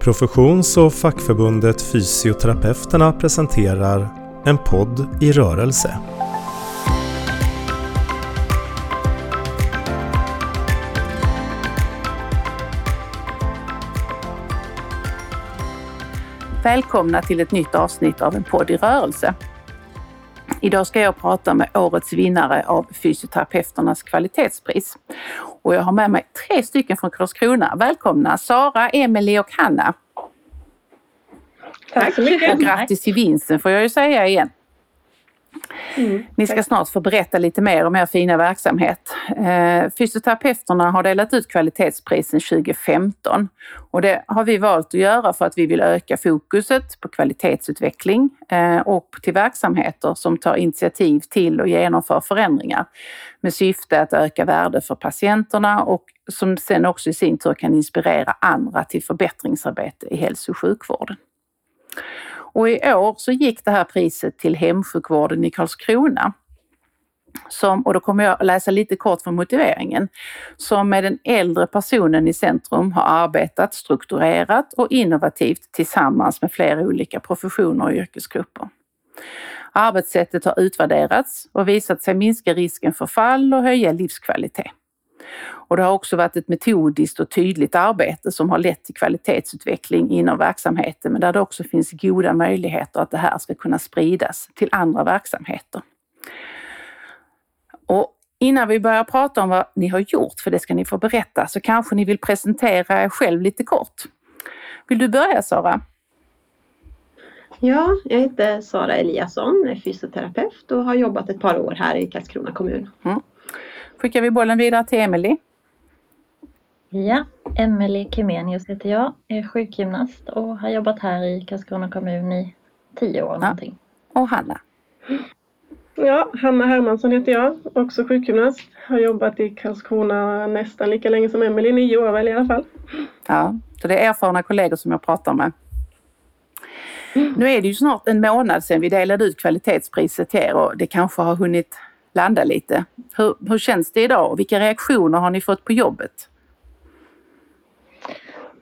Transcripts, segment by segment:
Professions och fackförbundet Fysioterapeuterna presenterar En podd i rörelse. Välkomna till ett nytt avsnitt av En podd i rörelse. Idag ska jag prata med årets vinnare av Fysioterapeuternas kvalitetspris. Och jag har med mig tre stycken från Karlskrona. Välkomna Sara, Emelie och Hanna. Tack så mycket. Och grattis till vinsten får jag ju säga igen. Mm, Ni ska snart få berätta lite mer om er fina verksamhet. Eh, fysioterapeuterna har delat ut kvalitetsprisen 2015 och det har vi valt att göra för att vi vill öka fokuset på kvalitetsutveckling eh, och till verksamheter som tar initiativ till och genomför förändringar med syfte att öka värde för patienterna och som sen också i sin tur kan inspirera andra till förbättringsarbete i hälso och sjukvården. Och i år så gick det här priset till hemsjukvården i Karlskrona. Som, och då kommer jag läsa lite kort från motiveringen, som med den äldre personen i centrum har arbetat strukturerat och innovativt tillsammans med flera olika professioner och yrkesgrupper. Arbetssättet har utvärderats och visat sig minska risken för fall och höja livskvalitet. Och det har också varit ett metodiskt och tydligt arbete som har lett till kvalitetsutveckling inom verksamheten, men där det också finns goda möjligheter att det här ska kunna spridas till andra verksamheter. Och innan vi börjar prata om vad ni har gjort, för det ska ni få berätta, så kanske ni vill presentera er själv lite kort. Vill du börja Sara? Ja, jag heter Sara Eliasson, är fysioterapeut och har jobbat ett par år här i Karlskrona kommun. Mm. Skickar vi bollen vidare till Emelie. Ja, Emelie Kemenius heter jag, är sjukgymnast och har jobbat här i Karlskrona kommun i tio år ja. någonting. Och Hanna? Ja, Hanna Hermansson heter jag, också sjukgymnast. Har jobbat i Karlskrona nästan lika länge som Emelie, nio år väl i alla fall. Ja, så det är erfarna kollegor som jag pratar med. Mm. Nu är det ju snart en månad sedan vi delade ut kvalitetspriset till er och det kanske har hunnit landa lite. Hur, hur känns det idag och vilka reaktioner har ni fått på jobbet?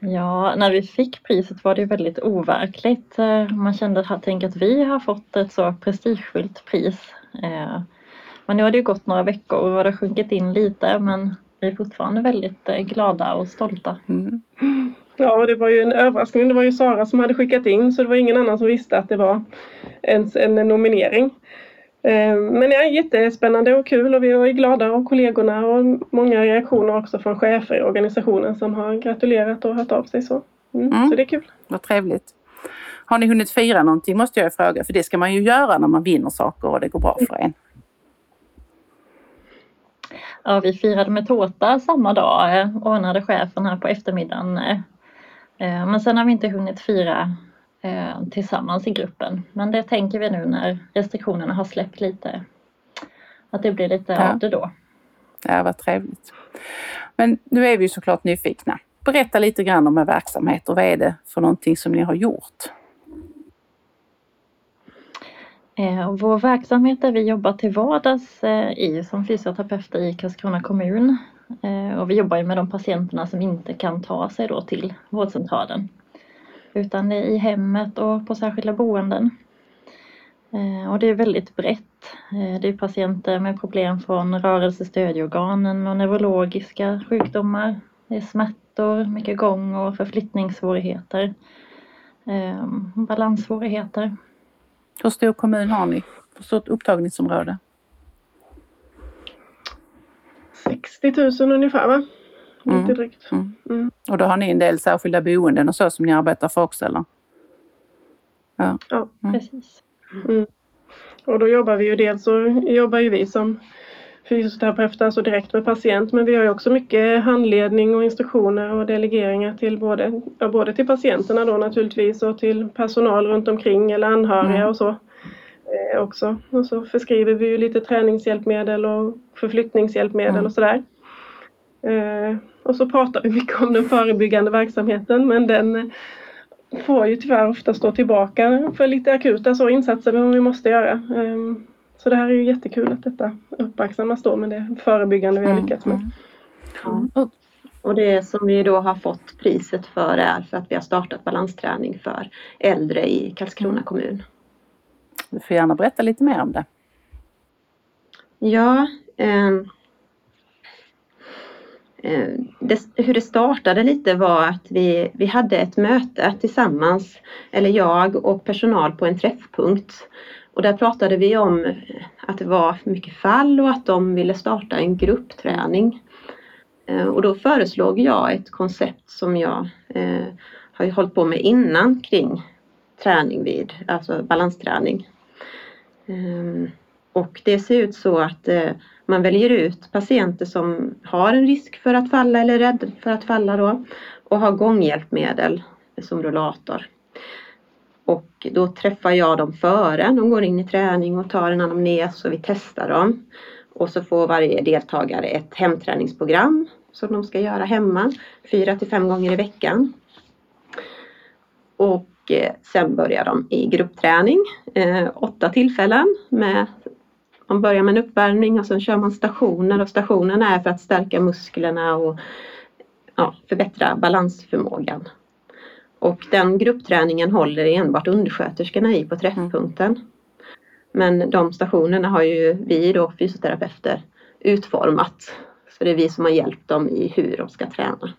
Ja, när vi fick priset var det väldigt overkligt. Eh, man kände att, tänk att vi har fått ett så prestigefyllt pris. Eh, men nu har det gått några veckor och det har sjunkit in lite men vi är fortfarande väldigt eh, glada och stolta. Mm. Ja, det var ju en överraskning. Det var ju Sara som hade skickat in så det var ingen annan som visste att det var ens en nominering. Ehm, men det är jättespännande och kul och vi är glada av kollegorna och många reaktioner också från chefer i organisationen som har gratulerat och hört av sig så. Mm, mm. Så det är kul. Vad trevligt. Har ni hunnit fira någonting måste jag fråga, för det ska man ju göra när man vinner saker och det går bra för en. Ja, vi firade med tårta samma dag, eh, ordnade chefen här på eftermiddagen. Eh, eh, men sen har vi inte hunnit fira eh, tillsammans i gruppen. Men det tänker vi nu när restriktionerna har släppt lite. Att det blir lite ja. av det då. Ja, vad trevligt. Men nu är vi såklart nyfikna. Berätta lite grann om er verksamhet och vad är det för någonting som ni har gjort? Eh, vår verksamhet där vi jobbar till vardags eh, i som fysioterapeuter i Karlskrona kommun. Eh, och vi jobbar med de patienterna som inte kan ta sig då till vårdcentralen utan det är i hemmet och på särskilda boenden. Eh, och det är väldigt brett. Eh, det är patienter med problem från rörelsestödjeorganen och neurologiska sjukdomar. Det är smärtor, mycket gång och förflyttningssvårigheter. Eh, balanssvårigheter. Hur stor kommun har ni? Hur stort upptagningsområde? 60 000 ungefär va? Mm. Lite drygt. Mm. Mm. Och då har ni en del särskilda boenden och så som ni arbetar för också eller? Ja, ja precis. Och då jobbar vi ju dels så jobbar ju vi som fysioterapeuter alltså direkt med patient men vi har ju också mycket handledning och instruktioner och delegeringar till både, ja, både till patienterna då naturligtvis och till personal runt omkring eller anhöriga mm. och så eh, också. Och så förskriver vi ju lite träningshjälpmedel och förflyttningshjälpmedel mm. och sådär. Eh, och så pratar vi mycket om den förebyggande verksamheten men den får ju tyvärr ofta stå tillbaka för lite akuta så insatser som vi måste göra. Ehm, så det här är ju jättekul att detta uppmärksammas då med det förebyggande vi har mm, lyckats med. Mm. Och det som vi då har fått priset för är för att vi har startat balansträning för äldre i Karlskrona mm. kommun. Du får gärna berätta lite mer om det. Ja, eh, eh, Eh, det, hur det startade lite var att vi, vi hade ett möte tillsammans, eller jag och personal på en träffpunkt. Och där pratade vi om att det var mycket fall och att de ville starta en gruppträning. Eh, och då föreslog jag ett koncept som jag eh, har hållit på med innan kring träning vid, alltså balansträning. Eh, och det ser ut så att eh, man väljer ut patienter som har en risk för att falla eller är rädd för att falla då och har gånghjälpmedel som rullator. Och då träffar jag dem före de går in i träning och tar en anamnes och vi testar dem. Och så får varje deltagare ett hemträningsprogram som de ska göra hemma fyra till fem gånger i veckan. Och eh, sen börjar de i gruppträning, eh, åtta tillfällen med man börjar med en uppvärmning och sen kör man stationer och stationerna är för att stärka musklerna och ja, förbättra balansförmågan. Och den gruppträningen håller enbart undersköterskorna i på träffpunkten. Men de stationerna har ju vi då fysioterapeuter utformat. Så det är vi som har hjälpt dem i hur de ska träna.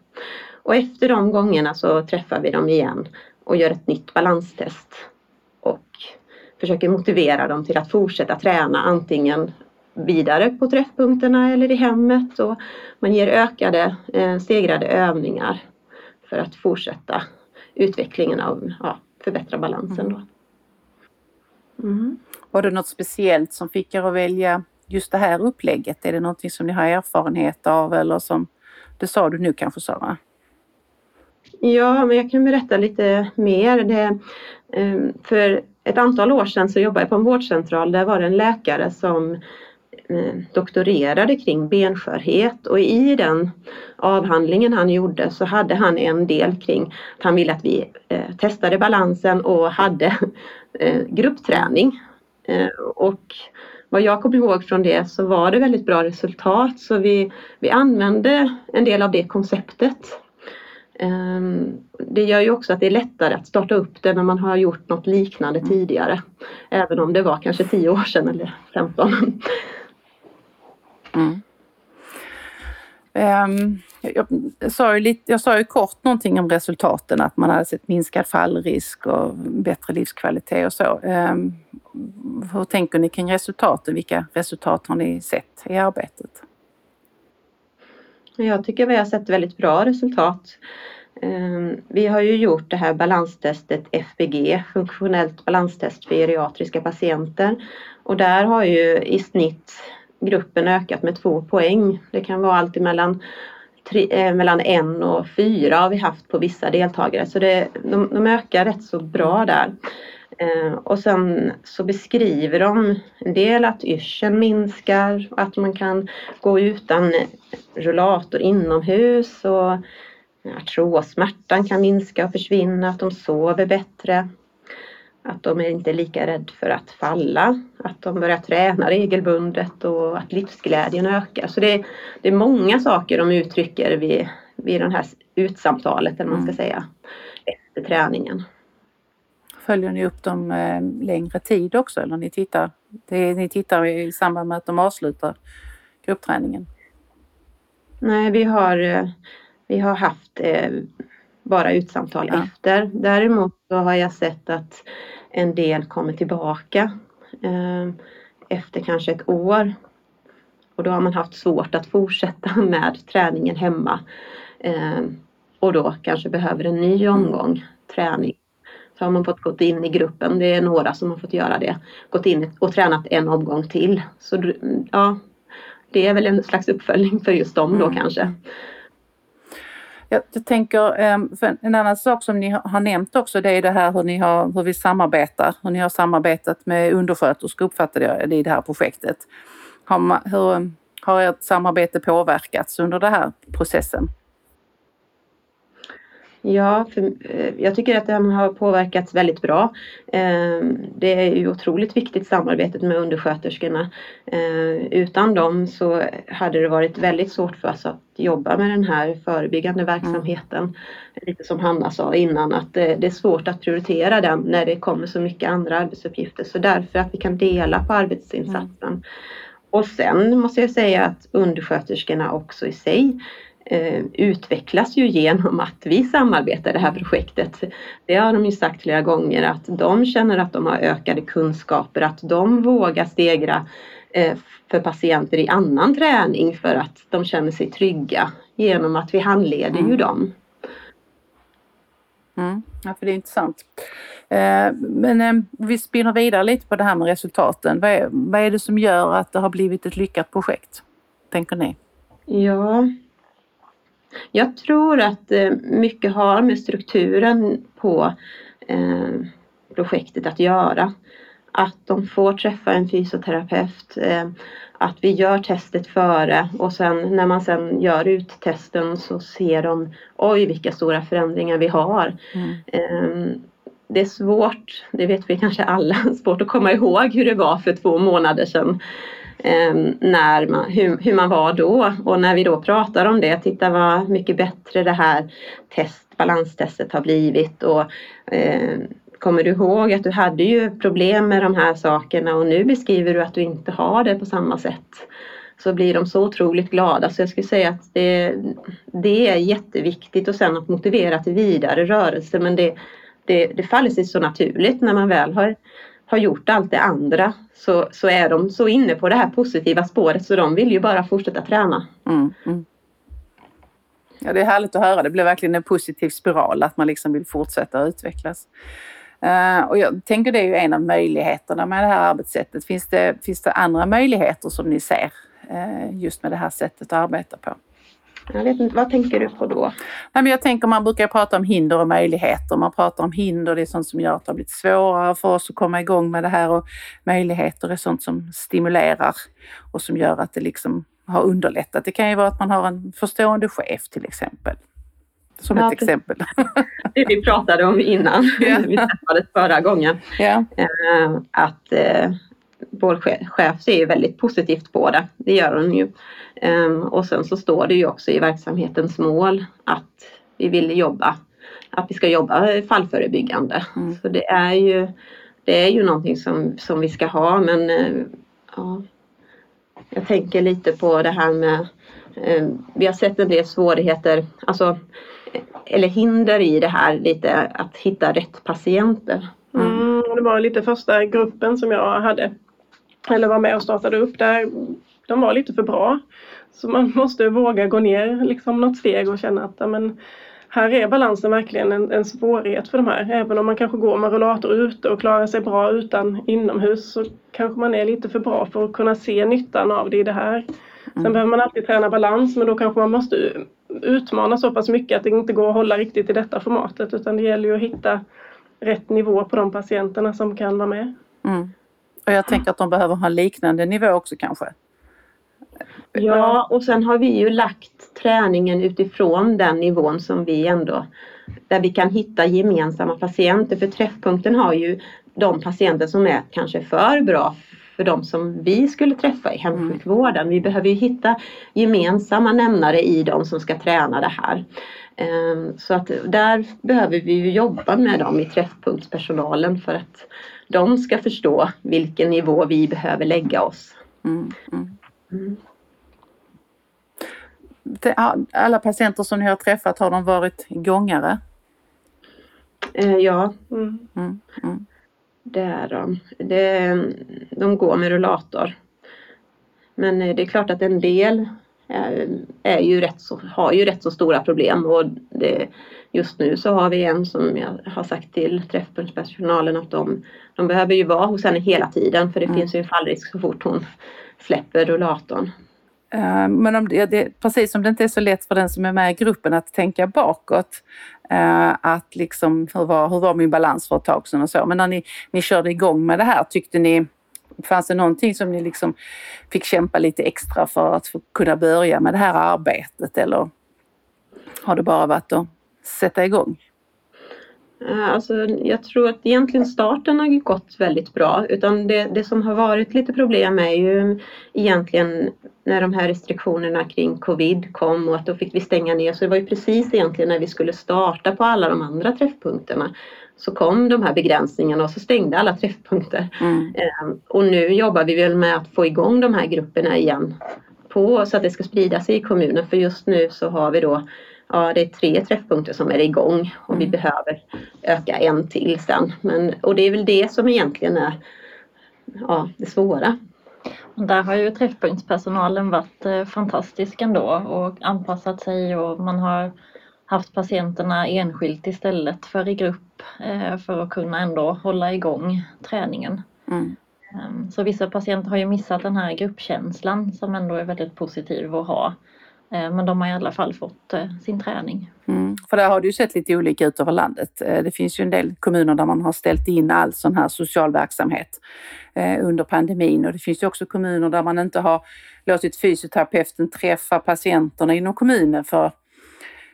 Och efter de gångerna så träffar vi dem igen och gör ett nytt balanstest. Och försöker motivera dem till att fortsätta träna antingen vidare på träffpunkterna eller i hemmet. Och man ger ökade eh, stegrade övningar för att fortsätta utvecklingen av ja, förbättra balansen. Då. Mm. Var det något speciellt som fick er att välja just det här upplägget? Är det någonting som ni har erfarenhet av eller som det sa du nu kanske Sara? Ja, men jag kan berätta lite mer. Det, ehm, för ett antal år sedan så jobbade jag på en vårdcentral. Där var det en läkare som eh, doktorerade kring benskörhet och i den avhandlingen han gjorde så hade han en del kring att han ville att vi eh, testade balansen och hade eh, gruppträning. Och vad jag kommer ihåg från det så var det väldigt bra resultat så vi, vi använde en del av det konceptet det gör ju också att det är lättare att starta upp det när man har gjort något liknande mm. tidigare. Även om det var kanske 10 år sedan eller 15. Mm. Um, jag, sa ju lite, jag sa ju kort någonting om resultaten, att man hade sett minskad fallrisk och bättre livskvalitet och så. Um, hur tänker ni kring resultaten? Vilka resultat har ni sett i arbetet? Jag tycker vi har sett väldigt bra resultat. Ehm, vi har ju gjort det här balanstestet FBG, funktionellt balanstest för geriatriska patienter. Och där har ju i snitt gruppen ökat med två poäng. Det kan vara allt mellan, tre, eh, mellan en och fyra har vi haft på vissa deltagare. Så det, de, de ökar rätt så bra där. Eh, och sen så beskriver de en del att yrseln minskar, att man kan gå utan rullator inomhus och artrossmärtan kan minska och försvinna, att de sover bättre. Att de är inte lika rädda för att falla, att de börjar träna regelbundet och att livsglädjen ökar. Så det är, det är många saker de uttrycker vid, vid det här utsamtalet, eller man ska mm. säga, efter träningen. Följer ni upp dem eh, längre tid också eller ni tittar, det, ni tittar i samband med att de avslutar gruppträningen? Nej, vi har, eh, vi har haft eh, bara utsamtal ja. efter. Däremot så har jag sett att en del kommer tillbaka efter kanske ett år. Och då har man haft svårt att fortsätta med träningen hemma. och då kanske behöver en ny omgång träning så har man fått gått in i gruppen. Det är några som har fått göra det. Gått in och tränat en omgång till. Så ja, det är väl en slags uppföljning för just dem då mm. kanske. Jag tänker, ehm, en annan sak som ni har nämnt också det är det här hur, ni har, hur vi samarbetar. Hur ni har samarbetat med undersköterskor uppfattade jag det i det här projektet. Har, man, hur, har ert samarbete påverkats under den här processen? Ja, för, eh, jag tycker att den har påverkats väldigt bra. Eh, det är ju otroligt viktigt samarbetet med undersköterskorna. Eh, utan dem så hade det varit väldigt svårt för oss att jobba med den här förebyggande mm. verksamheten. Mm. Lite som Hanna sa innan att det är svårt att prioritera den när det kommer så mycket andra arbetsuppgifter. Så därför att vi kan dela på arbetsinsatsen. Mm. Och sen måste jag säga att undersköterskorna också i sig eh, utvecklas ju genom att vi samarbetar i det här projektet. Det har de ju sagt flera gånger att de känner att de har ökade kunskaper, att de vågar stegra eh, för patienter i annan träning för att de känner sig trygga genom att vi handleder mm. ju dem. Mm. Ja, för det är intressant. Eh, men eh, vi spinner vidare lite på det här med resultaten. Vad är, vad är det som gör att det har blivit ett lyckat projekt? Tänker ni? Ja, jag tror att eh, mycket har med strukturen på eh, projektet att göra. Att de får träffa en fysioterapeut, eh, att vi gör testet före och sen när man sen gör ut testen så ser de oj vilka stora förändringar vi har. Mm. Det är svårt, det vet vi kanske alla, svårt att komma ihåg hur det var för två månader sedan. Ehm, när man, hur, hur, man var då. Och när vi då pratar om det, titta vad mycket bättre det här test, balanstestet har blivit. Och eh, kommer du ihåg att du hade ju problem med de här sakerna och nu beskriver du att du inte har det på samma sätt. Så blir de så otroligt glada. Så jag skulle säga att det, det är jätteviktigt och sen att motivera till vidare rörelse. Men det, det, det faller sig så naturligt när man väl har har gjort allt det andra så, så är de så inne på det här positiva spåret så de vill ju bara fortsätta träna. Mm, mm. Ja, det är härligt att höra. Det blir verkligen en positiv spiral att man liksom vill fortsätta utvecklas. Uh, och jag tänker det är ju en av möjligheterna med det här arbetssättet. Finns det, finns det andra möjligheter som ni ser uh, just med det här sättet att arbeta på? Jag vet inte, vad tänker du på då? Nej, men jag tänker man brukar prata om hinder och möjligheter. Man pratar om hinder, det är sånt som gör att det har blivit svårare för oss att komma igång med det här och möjligheter är sånt som stimulerar och som gör att det liksom har underlättat. Det kan ju vara att man har en förstående chef till exempel. Som ja, ett exempel. Det vi pratade om innan yeah. vi träffades förra gången. Yeah. Att eh, vår chef ser ju väldigt positivt på det. Det gör hon ju. Ehm, och sen så står det ju också i verksamhetens mål att vi vill jobba, att vi ska jobba fallförebyggande. Mm. Så det är ju, det är ju någonting som, som vi ska ha men eh, ja, jag tänker lite på det här med eh, vi har sett en del svårigheter, alltså, eller hinder i det här lite att hitta rätt patienter. Mm. det var lite första gruppen som jag hade eller var med och startade upp där. De var lite för bra. Så man måste våga gå ner liksom något steg och känna att men, här är balansen verkligen en, en svårighet för de här. Även om man kanske går med rullator ute och klarar sig bra utan inomhus så kanske man är lite för bra för att kunna se nyttan av det i det här. Sen mm. behöver man alltid träna balans men då kanske man måste utmana så pass mycket att det inte går att hålla riktigt i detta formatet utan det gäller ju att hitta rätt nivå på de patienterna som kan vara med. Mm. Och jag tänker att de behöver ha liknande nivå också kanske. Ja, och sen har vi ju lagt träningen utifrån den nivån som vi ändå där vi kan hitta gemensamma patienter. För träffpunkten har ju de patienter som är kanske för bra för de som vi skulle träffa i hemsjukvården. Vi behöver ju hitta gemensamma nämnare i de som ska träna det här. Ehm, så att där behöver vi ju jobba med dem i träffpunktspersonalen för att de ska förstå vilken nivå vi behöver lägga oss. Mm, mm. Mm. Alla patienter som ni har träffat, har de varit gångare? Eh, ja, mm. Mm, mm. det är de. Det, de går med rullator. Men eh, det är klart att en del är, är ju rätt så, har ju rätt så stora problem och det, just nu så har vi en som jag har sagt till träffpunktspersonalen att de, de behöver ju vara hos henne hela tiden för det mm. finns ju en fallrisk så fort hon släpper rullatorn. Uh, men om det, det, precis som det inte är så lätt för den som är med i gruppen att tänka bakåt. Uh, att liksom, hur var, hur var min balans för ett tag sedan och så. Men när ni, ni körde igång med det här, tyckte ni, fanns det någonting som ni liksom fick kämpa lite extra för att kunna börja med det här arbetet eller har det bara varit att sätta igång? Eh, alltså, jag tror att egentligen starten har gått väldigt bra utan det, det som har varit lite problem är ju egentligen när de här restriktionerna kring covid kom och att då fick vi stänga ner så det var ju precis egentligen när vi skulle starta på alla de andra träffpunkterna så kom de här begränsningarna och så stängde alla träffpunkter. Mm. Ehm, och nu jobbar vi väl med att få igång de här grupperna igen på så att det ska sprida sig i kommunen för just nu så har vi då ja, det är tre träffpunkter som är igång och mm. vi behöver öka en till sen. Men, och det är väl det som egentligen är ja, det svåra. Där har ju träffpunktspersonalen varit eh, fantastisk ändå och anpassat sig och man har haft patienterna enskilt istället för i grupp eh, för att kunna ändå hålla igång träningen. Mm. Ehm, så vissa patienter har ju missat den här gruppkänslan som ändå är väldigt positiv att ha. Ehm, men de har i alla fall fått eh, sin träning. Mm. För där har det ju sett lite olika ut över landet. Eh, det finns ju en del kommuner där man har ställt in all sån här social verksamhet under pandemin och det finns ju också kommuner där man inte har låtit fysioterapeuten träffa patienterna inom kommunen för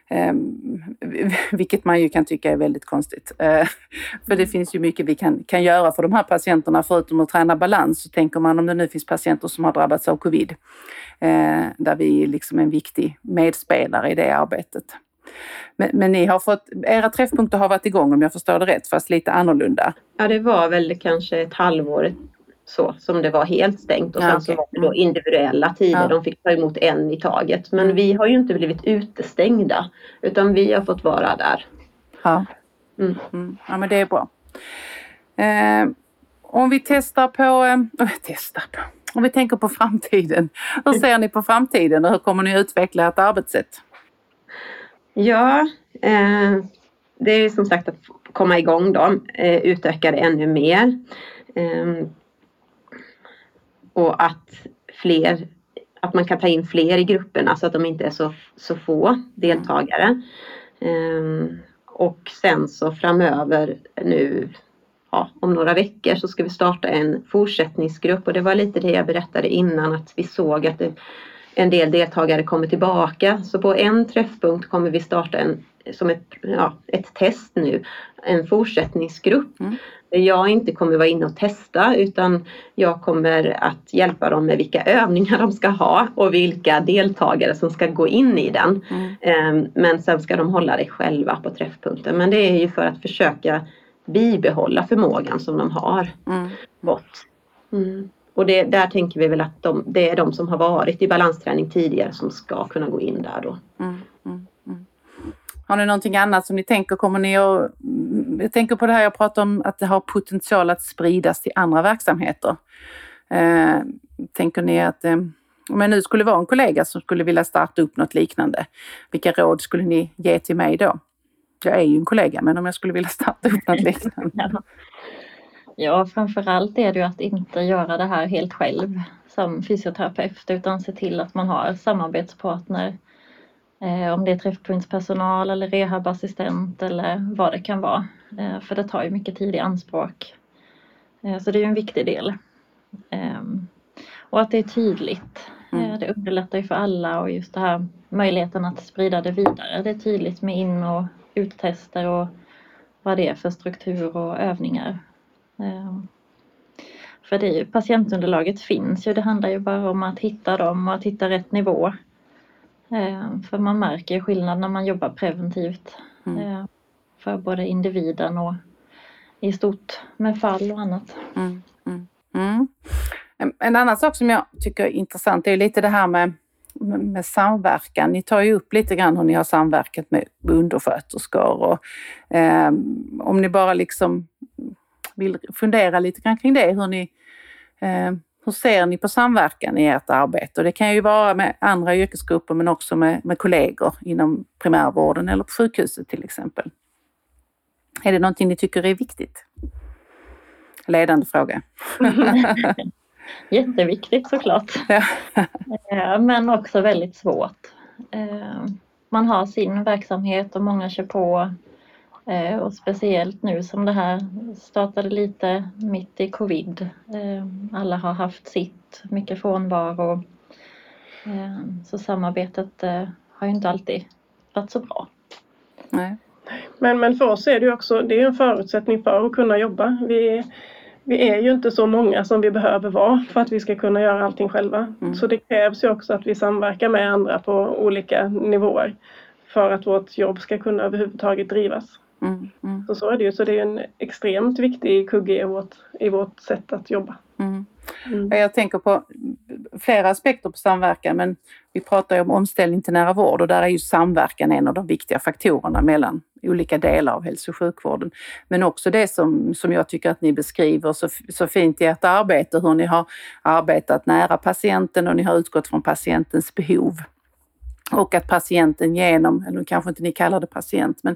Um, vilket man ju kan tycka är väldigt konstigt. Uh, för det mm. finns ju mycket vi kan, kan göra för de här patienterna förutom att träna balans. Så tänker man om det nu finns patienter som har drabbats av covid, uh, där vi är liksom en viktig medspelare i det arbetet. Men, men, ni har fått, era träffpunkter har varit igång om jag förstår det rätt, fast lite annorlunda. Ja, det var väl kanske ett halvår så som det var helt stängt och sen ja, okay. så var det då individuella tider. Ja. De fick ta emot en i taget. Men mm. vi har ju inte blivit utestängda utan vi har fått vara där. Ja, mm. Mm. ja men det är bra. Eh, om vi testar på, eh, testar på, om vi tänker på framtiden. Hur ser ni på framtiden och hur kommer ni utveckla ert arbetssätt? Ja, eh, det är som sagt att komma igång då, eh, utöka det ännu mer. Eh, och att fler att man kan ta in fler i grupperna så alltså att de inte är så, så få deltagare. Um, och sen så framöver nu ja, om några veckor så ska vi starta en fortsättningsgrupp och det var lite det jag berättade innan att vi såg att det, en del deltagare kommer tillbaka. Så på en träffpunkt kommer vi starta en som ett, ja, ett test nu, en fortsättningsgrupp. Mm. Jag inte kommer vara inne och testa utan jag kommer att hjälpa dem med vilka övningar de ska ha och vilka deltagare som ska gå in i den. Mm. Ehm, men sen ska de hålla det själva på träffpunkten. Men det är ju för att försöka bibehålla förmågan som de har mm. fått. Mm. Och det, där tänker vi väl att de, det är de som har varit i balansträning tidigare som ska kunna gå in där då. Mm. Har ni någonting annat som ni tänker, kommer ni att... Mm, jag tänker på det här jag pratade om att det har potential att spridas till andra verksamheter. Eh, tänker ni att eh, om jag nu skulle vara en kollega som skulle vilja starta upp något liknande, vilka råd skulle ni ge till mig då? Jag är ju en kollega, men om jag skulle vilja starta upp något liknande. Ja, framförallt är det ju att inte göra det här helt själv som fysioterapeut utan se till att man har samarbetspartner Eh, om det är träffpunktspersonal eller rehabassistent eller vad det kan vara. Eh, för det tar ju mycket tid i anspråk. Eh, så det är en viktig del. Ehm, och att det är tydligt. Mm. Det underlättar ju för alla och just det här möjligheten att sprida det vidare. Det är tydligt med in och uttester och vad det är för struktur och övningar. Ehm, för det är ju, patientunderlaget finns ju, det handlar ju bara om att hitta dem och att hitta rätt nivå. Eh, för man märker skillnad när man jobbar preventivt. Mm. Eh, för både individen och i stort med fall och annat. Mm, mm, mm. En annan sak som jag tycker är intressant är lite det här med, med samverkan. Ni tar ju upp lite grann hur ni har samverkat med undersköterskor och eh, om ni bara liksom vill fundera lite grann kring det, hur ni eh, hur ser ni på samverkan i ert arbete? Och det kan ju vara med andra yrkesgrupper men också med, med kollegor inom primärvården eller på sjukhuset till exempel. Är det någonting ni tycker är viktigt? Ledande fråga. Jätteviktigt såklart. Ja. Eh, men också väldigt svårt. Eh, man har sin verksamhet och många kör på och speciellt nu som det här startade lite mitt i covid. Eh, alla har haft sitt, mycket frånvaro. Eh, så samarbetet har ju inte alltid varit så bra. Nej. Men, men för oss är det ju också det är en förutsättning för att kunna jobba. Vi, vi är ju inte så många som vi behöver vara för att vi ska kunna göra allting själva. Mm. Så det krävs ju också att vi samverkar med andra på olika nivåer för att vårt jobb ska kunna överhuvudtaget drivas. Mm, mm. Så, så är det ju. Så det är en extremt viktig kugge i vårt, i vårt sätt att jobba. Mm. mm. Jag tänker på flera aspekter på samverkan men vi pratar ju om omställning till nära vård och där är ju samverkan en av de viktiga faktorerna mellan olika delar av hälso och sjukvården. Men också det som, som jag tycker att ni beskriver så, så fint i ert arbete, hur ni har arbetat nära patienten och ni har utgått från patientens behov. Och att patienten genom, eller kanske inte ni kallar det patient, men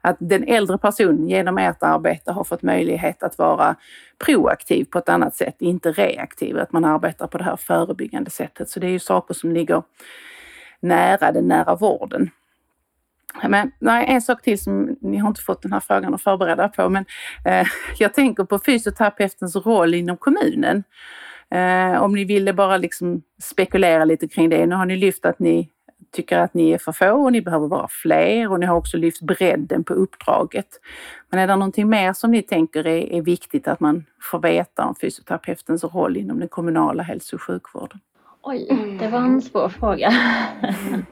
att den äldre personen genom ert arbete har fått möjlighet att vara proaktiv på ett annat sätt, inte reaktiv, att man arbetar på det här förebyggande sättet. Så det är ju saker som ligger nära den nära vården. Men nej, en sak till som ni har inte fått den här frågan att förbereda på, men eh, jag tänker på fysioterapeutens roll inom kommunen. Eh, om ni ville bara liksom spekulera lite kring det. Nu har ni lyft att ni tycker att ni är för få och ni behöver vara fler och ni har också lyft bredden på uppdraget. Men är det någonting mer som ni tänker är, är viktigt att man får veta om fysioterapeutens roll inom den kommunala hälso och sjukvården? Oj, det var en svår fråga.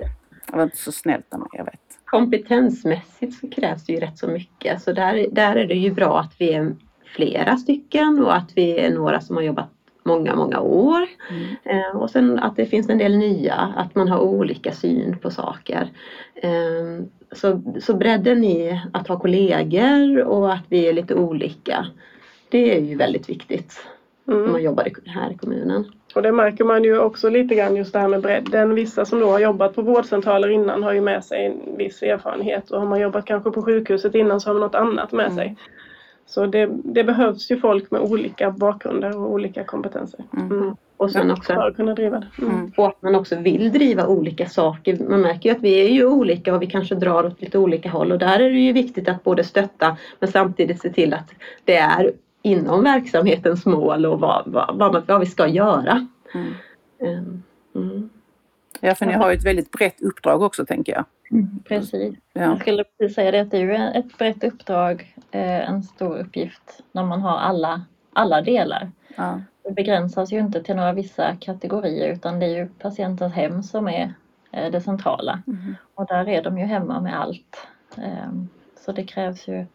Det var inte så snällt av jag vet. Kompetensmässigt så krävs det ju rätt så mycket. Så där, där är det ju bra att vi är flera stycken och att vi är några som har jobbat många, många år. Mm. Eh, och sen att det finns en del nya, att man har olika syn på saker. Eh, så, så bredden i att ha kollegor och att vi är lite olika, det är ju väldigt viktigt mm. när man jobbar här i kommunen. Och det märker man ju också lite grann just det här med bredden. Vissa som då har jobbat på vårdcentraler innan har ju med sig en viss erfarenhet och har man jobbat kanske på sjukhuset innan så har man något annat med mm. sig. Så det, det, behövs ju folk med olika bakgrunder och olika kompetenser. Mm. mm. Och sen också för att kunna driva det. Mm. mm. Och att man också vill driva olika saker. Man märker ju att vi är ju olika och vi kanske drar åt lite olika håll och där är det ju viktigt att både stötta men samtidigt se till att det är inom verksamhetens mål och vad, vad, vad, vad vi ska göra. Mm. Ehm, mm. Ja, för ni har ju ett väldigt brett uppdrag också tänker jag. Mm, precis. Ja. Jag skulle precis säga det att det är ju ett brett uppdrag, eh, en stor uppgift när man har alla, alla delar. Ja. Det begränsas ju inte till några vissa kategorier utan det är ju patientens hem som är eh, det centrala. Mm. Och där är de ju hemma med allt. Ehm, så det krävs ju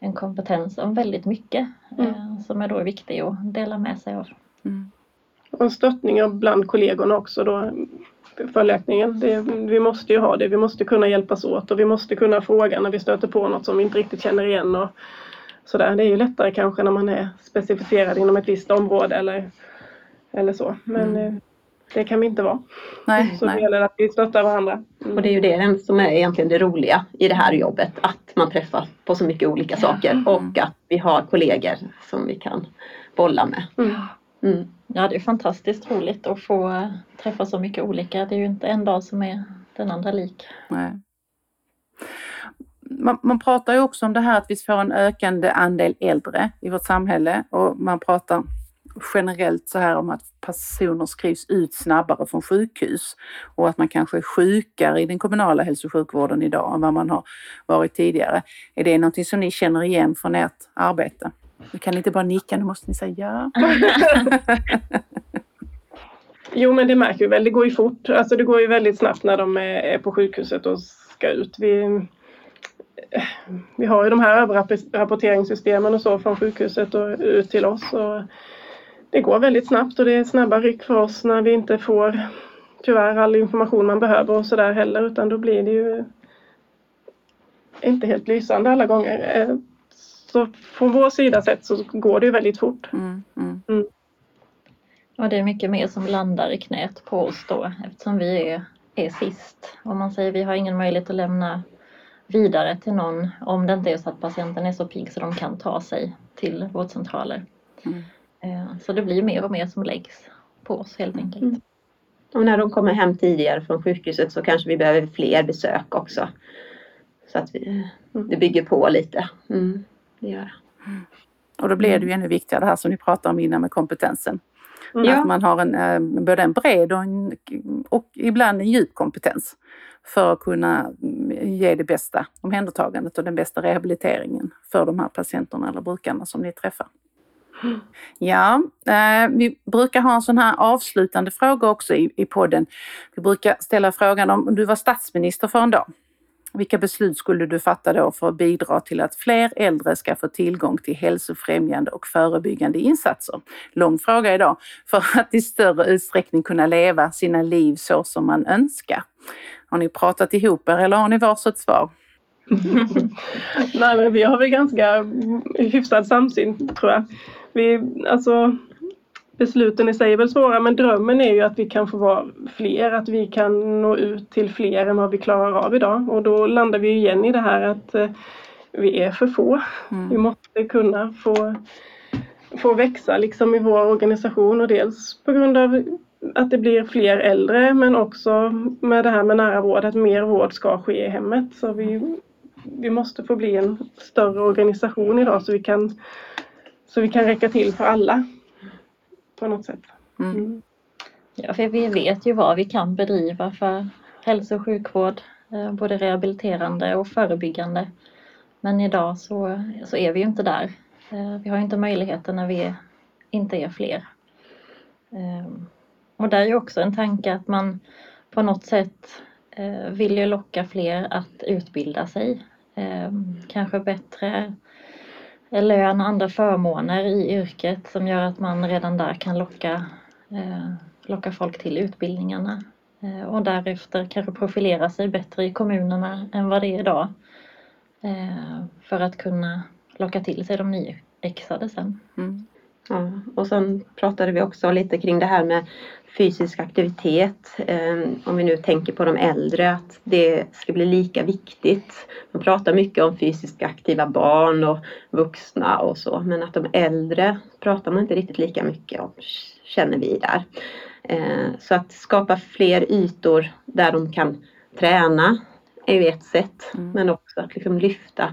en kompetens om väldigt mycket mm. Eh, som är då viktig att dela med sig av. Mm. Och stöttning bland kollegorna också då följaktligen. Det, vi måste ju ha det, vi måste kunna hjälpas åt och vi måste kunna fråga när vi stöter på något som vi inte riktigt känner igen. Och sådär. Det är ju lättare kanske när man är specificerad inom ett visst område eller, eller så. Men mm. Eh, det kan vi inte vara. Nej, så nej. det gäller att vi stöttar varandra. Mm. Och det är ju det som är egentligen det roliga i det här jobbet. Att man träffar på så mycket olika saker mm. och att vi har kollegor som vi kan bolla med. Mm. Ja, det är fantastiskt roligt att få träffa så mycket olika. Det är ju inte en dag som är den andra lik. Nej. Man, man, pratar ju också om det här att vi får en ökande andel äldre i vårt samhälle och man pratar generellt så här om att personer skrivs ut snabbare från sjukhus och att man kanske är sjukare i den kommunala hälso och sjukvården idag än vad man har varit tidigare. Är det någonting som ni känner igen från ert arbete? Du kan inte bara nicka, nu måste ni säga ja. jo men det märker vi väl, det går ju fort. Alltså det går ju väldigt snabbt när de är på sjukhuset och ska ut. Vi, vi har ju de här överrapporteringssystemen och så från sjukhuset och ut till oss. Och det går väldigt snabbt och det är snabba ryck för oss när vi inte får tyvärr all information man behöver och sådär heller utan då blir det ju inte helt lysande alla gånger. Eh, så från vår sida sett så går det ju väldigt fort. Mm, mm. Mm. Och det är mycket mer som landar i knät på oss då eftersom vi är, är sist. Om man säger vi har ingen möjlighet att lämna vidare till någon om det inte är så att patienten är så pigg så de kan ta sig till vårdcentraler. Mm. Eh, så det blir mer och mer som läggs på oss helt enkelt. Mm. Och när de kommer hem tidigare från sjukhuset så kanske vi behöver fler besök också. Så att vi, mm. det bygger på lite. Mm, det gör mm. Och då blir det ju ännu viktigare det här som ni pratade om innan med kompetensen. Mm. Att man har en, eh, både en bred och, en, och ibland en djup kompetens. för att kunna mm, ge det bästa omhändertagandet och den bästa rehabiliteringen för de här patienterna eller brukarna som ni träffar. Ja, eh, vi brukar ha en sån här avslutande fråga också i, i podden. Vi brukar ställa frågan om du var statsminister för en dag. Vilka beslut skulle du fatta då för att bidra till att fler äldre ska få tillgång till hälsofrämjande och förebyggande insatser? Lång fråga idag. För att i större utsträckning kunna leva sina liv så som man önskar. Har ni pratat ihop er eller har ni varsitt svar? Nej, men vi har väl ganska hyfsad samsyn tror jag. Vi, alltså, besluten i sig är väl svåra men drömmen är ju att vi kan få vara fler, att vi kan nå ut till fler än vad vi klarar av idag och då landar vi igen i det här att eh, vi är för få. Mm. Vi måste kunna få, få växa liksom i vår organisation och dels på grund av att det blir fler äldre men också med det här med nära vård, att mer vård ska ske i hemmet. Så vi, vi måste få bli en större organisation idag så vi kan, så vi kan räcka till för alla på något sätt. Mm. Mm. Ja, för vi vet ju vad vi kan bedriva för hälso och sjukvård, eh, både rehabiliterande och förebyggande. Men idag så, så är vi ju inte där. Eh, vi har inte möjligheten när vi inte är fler. Ehm, och där är ju också en tanke att man på något sätt eh, vill ju locka fler att utbilda sig. Ehm, kanske bättre lön och andra förmåner i yrket som gör att man redan där kan locka, eh, locka folk till utbildningarna eh, och därefter kanske profilera sig bättre i kommunerna än vad det är idag eh, för att kunna locka till sig de nyexade sen. Mm. Ja, och sen pratade vi också lite kring det här med fysisk aktivitet. Ehm, om vi nu tänker på de äldre, att det ska bli lika viktigt. Man pratar mycket om fysiskt aktiva barn och vuxna och så, men att de äldre pratar man inte riktigt lika mycket om, känner vi där. Ehm, så att skapa fler ytor där de kan träna är ju ett sätt, mm. men också att liksom lyfta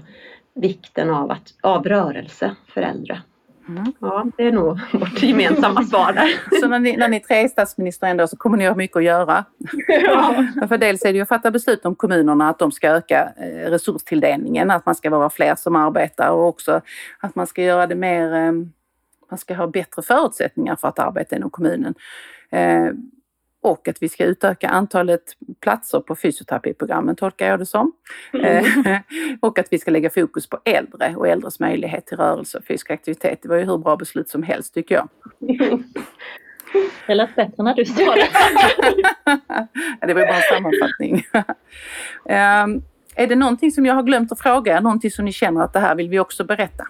vikten av, att, av rörelse för äldre. Mm. Ja, det är nog vårt gemensamma svar där. Så när ni, när ni tre är statsminister ändå så kommer ni ha mycket att göra? Ja. För dels är det ju att fatta beslut om kommunerna att de ska öka eh, resurstilldelningen, att man ska vara fler som arbetar och också att man ska göra det mer, eh, man ska ha bättre förutsättningar för att arbeta inom kommunen. Och att vi ska utöka antalet platser på fysioterapiprogrammen tolkar jag det som. Mm. och att vi ska lägga fokus på äldre och äldres möjlighet till rörelse och fysisk aktivitet. Det var ju hur bra beslut som helst tycker jag. Det lät bättre när du sa det. det var ju bara en sammanfattning. um, är det någonting som jag har glömt att fråga? Någonting som ni känner att det här vill vi också berätta?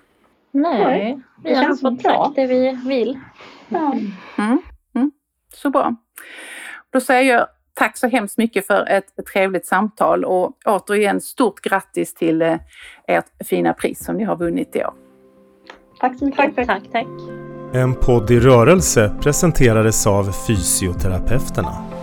Nej, vi har fått sagt det vi vill. Ja. Mm. Mm. Så bra. Då säger jag tack så hemskt mycket för ett, ett trevligt samtal och återigen stort grattis till eh, ert fina pris som ni har vunnit i år. Tack så mycket. Tack, tack. tack. En podd i rörelse presenterades av Fysioterapeuterna.